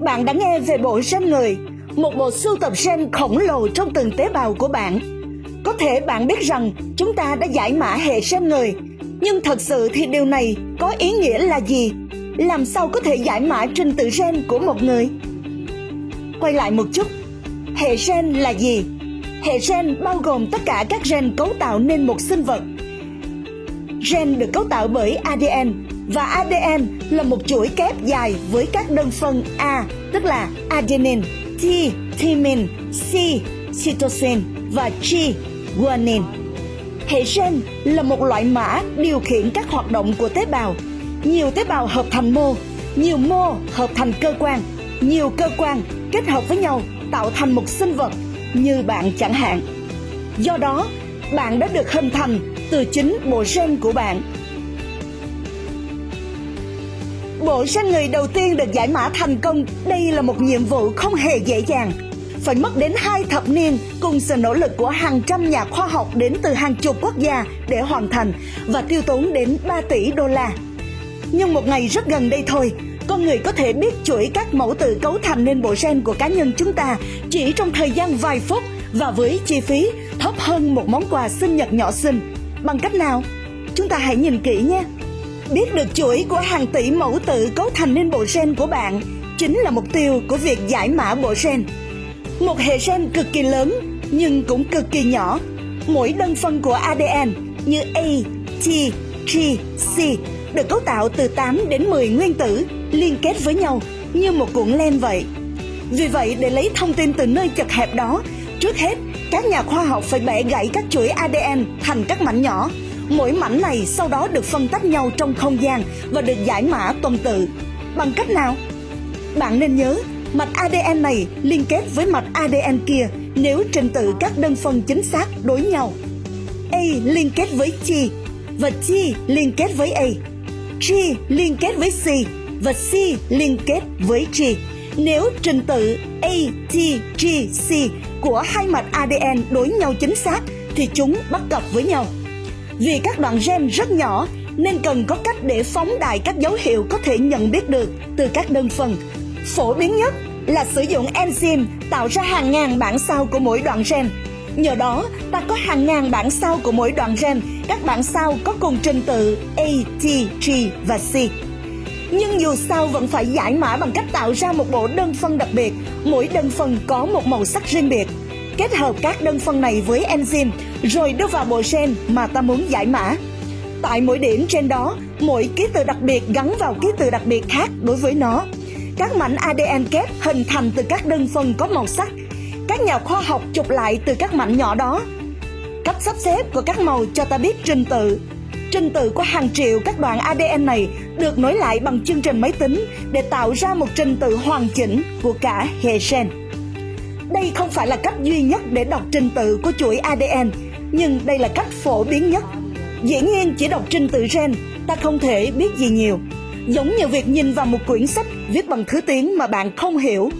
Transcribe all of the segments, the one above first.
bạn đã nghe về bộ gen người, một bộ sưu tập gen khổng lồ trong từng tế bào của bạn. Có thể bạn biết rằng chúng ta đã giải mã hệ gen người, nhưng thật sự thì điều này có ý nghĩa là gì? Làm sao có thể giải mã trình tự gen của một người? Quay lại một chút, hệ gen là gì? Hệ gen bao gồm tất cả các gen cấu tạo nên một sinh vật. Gen được cấu tạo bởi ADN và ADN là một chuỗi kép dài với các đơn phân A, tức là adenine, T, thymine, C, cytosine và G, guanine. Hệ gen là một loại mã điều khiển các hoạt động của tế bào. Nhiều tế bào hợp thành mô, nhiều mô hợp thành cơ quan, nhiều cơ quan kết hợp với nhau tạo thành một sinh vật như bạn chẳng hạn. Do đó, bạn đã được hình thành từ chính bộ gen của bạn Bộ gen người đầu tiên được giải mã thành công, đây là một nhiệm vụ không hề dễ dàng. Phải mất đến hai thập niên cùng sự nỗ lực của hàng trăm nhà khoa học đến từ hàng chục quốc gia để hoàn thành và tiêu tốn đến 3 tỷ đô la. Nhưng một ngày rất gần đây thôi, con người có thể biết chuỗi các mẫu tự cấu thành nên bộ gen của cá nhân chúng ta chỉ trong thời gian vài phút và với chi phí thấp hơn một món quà sinh nhật nhỏ xinh. Bằng cách nào? Chúng ta hãy nhìn kỹ nhé. Biết được chuỗi của hàng tỷ mẫu tự cấu thành nên bộ gen của bạn chính là mục tiêu của việc giải mã bộ gen. Một hệ gen cực kỳ lớn nhưng cũng cực kỳ nhỏ. Mỗi đơn phân của ADN như A, T, G, C được cấu tạo từ 8 đến 10 nguyên tử liên kết với nhau như một cuộn len vậy. Vì vậy, để lấy thông tin từ nơi chật hẹp đó, trước hết các nhà khoa học phải bẻ gãy các chuỗi ADN thành các mảnh nhỏ Mỗi mảnh này sau đó được phân tách nhau trong không gian và được giải mã tuần tự. Bằng cách nào? Bạn nên nhớ, mạch ADN này liên kết với mạch ADN kia nếu trình tự các đơn phân chính xác đối nhau. A liên kết với T và T liên kết với A. G liên kết với C và C liên kết với G. Nếu trình tự A, T, G, C của hai mạch ADN đối nhau chính xác thì chúng bắt cặp với nhau. Vì các đoạn gen rất nhỏ nên cần có cách để phóng đại các dấu hiệu có thể nhận biết được từ các đơn phần. Phổ biến nhất là sử dụng enzyme tạo ra hàng ngàn bản sao của mỗi đoạn gen. Nhờ đó, ta có hàng ngàn bản sao của mỗi đoạn gen, các bản sao có cùng trình tự A, T, G và C. Nhưng dù sao vẫn phải giải mã bằng cách tạo ra một bộ đơn phân đặc biệt, mỗi đơn phân có một màu sắc riêng biệt kết hợp các đơn phân này với enzyme rồi đưa vào bộ gen mà ta muốn giải mã. Tại mỗi điểm trên đó, mỗi ký tự đặc biệt gắn vào ký tự đặc biệt khác đối với nó. Các mảnh ADN kép hình thành từ các đơn phân có màu sắc. Các nhà khoa học chụp lại từ các mảnh nhỏ đó. Cách sắp xếp của các màu cho ta biết trình tự. Trình tự của hàng triệu các đoạn ADN này được nối lại bằng chương trình máy tính để tạo ra một trình tự hoàn chỉnh của cả hệ gen. Đây không phải là cách duy nhất để đọc trình tự của chuỗi ADN, nhưng đây là cách phổ biến nhất. Dĩ nhiên chỉ đọc trình tự gen, ta không thể biết gì nhiều. Giống như việc nhìn vào một quyển sách viết bằng thứ tiếng mà bạn không hiểu.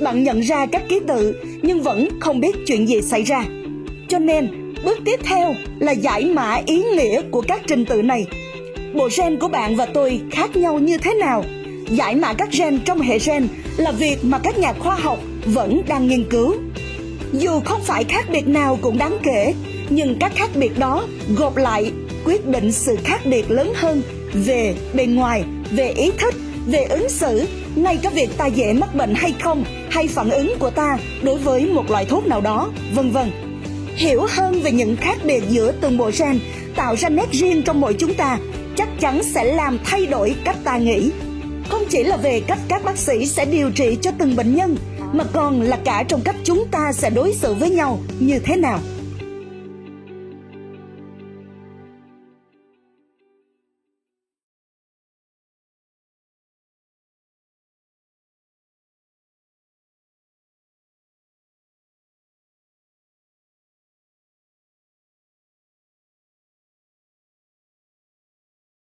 Bạn nhận ra các ký tự nhưng vẫn không biết chuyện gì xảy ra. Cho nên, bước tiếp theo là giải mã ý nghĩa của các trình tự này. Bộ gen của bạn và tôi khác nhau như thế nào? Giải mã các gen trong hệ gen là việc mà các nhà khoa học vẫn đang nghiên cứu. Dù không phải khác biệt nào cũng đáng kể, nhưng các khác biệt đó gộp lại quyết định sự khác biệt lớn hơn về bề ngoài, về ý thức, về ứng xử, ngay cả việc ta dễ mắc bệnh hay không, hay phản ứng của ta đối với một loại thuốc nào đó, vân vân. Hiểu hơn về những khác biệt giữa từng bộ gen tạo ra nét riêng trong mỗi chúng ta chắc chắn sẽ làm thay đổi cách ta nghĩ. Không chỉ là về cách các bác sĩ sẽ điều trị cho từng bệnh nhân, mà còn là cả trong cách chúng ta sẽ đối xử với nhau như thế nào.